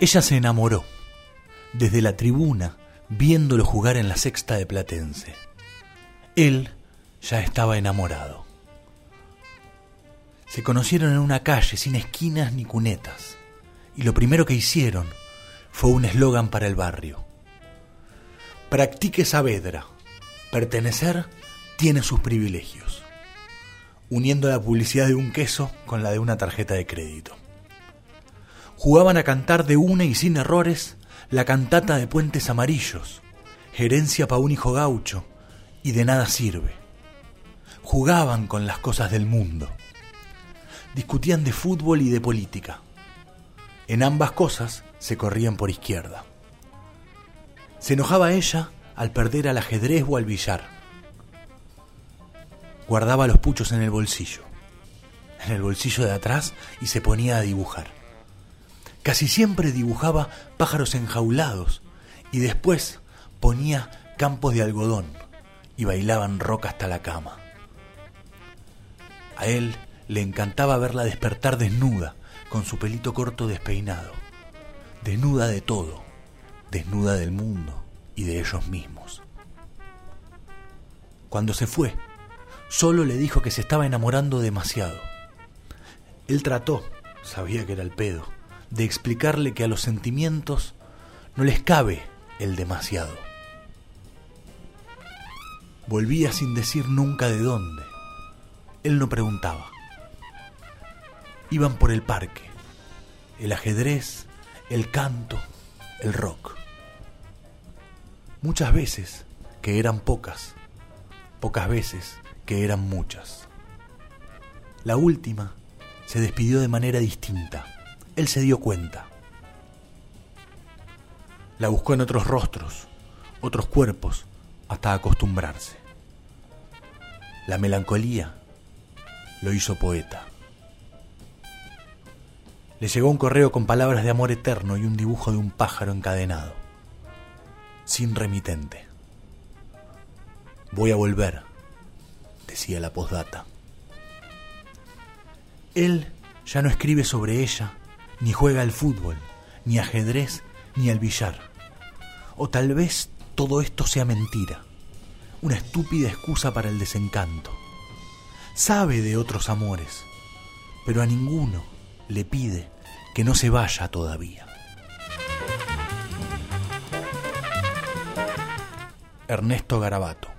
Ella se enamoró, desde la tribuna, viéndolo jugar en la sexta de Platense. Él ya estaba enamorado. Se conocieron en una calle sin esquinas ni cunetas, y lo primero que hicieron fue un eslogan para el barrio. Practique Saavedra. Pertenecer tiene sus privilegios. Uniendo la publicidad de un queso con la de una tarjeta de crédito. Jugaban a cantar de una y sin errores la cantata de Puentes Amarillos, gerencia pa' un hijo gaucho, y de nada sirve. Jugaban con las cosas del mundo. Discutían de fútbol y de política. En ambas cosas se corrían por izquierda. Se enojaba ella al perder al ajedrez o al billar. Guardaba los puchos en el bolsillo, en el bolsillo de atrás y se ponía a dibujar. Casi siempre dibujaba pájaros enjaulados y después ponía campos de algodón y bailaban roca hasta la cama. A él le encantaba verla despertar desnuda, con su pelito corto despeinado, desnuda de todo, desnuda del mundo y de ellos mismos. Cuando se fue, solo le dijo que se estaba enamorando demasiado. Él trató, sabía que era el pedo, de explicarle que a los sentimientos no les cabe el demasiado. Volvía sin decir nunca de dónde. Él no preguntaba. Iban por el parque, el ajedrez, el canto, el rock. Muchas veces que eran pocas, pocas veces que eran muchas. La última se despidió de manera distinta él se dio cuenta. La buscó en otros rostros, otros cuerpos, hasta acostumbrarse. La melancolía lo hizo poeta. Le llegó un correo con palabras de amor eterno y un dibujo de un pájaro encadenado, sin remitente. Voy a volver, decía la postdata. Él ya no escribe sobre ella ni juega al fútbol, ni ajedrez, ni al billar. O tal vez todo esto sea mentira, una estúpida excusa para el desencanto. Sabe de otros amores, pero a ninguno le pide que no se vaya todavía. Ernesto Garabato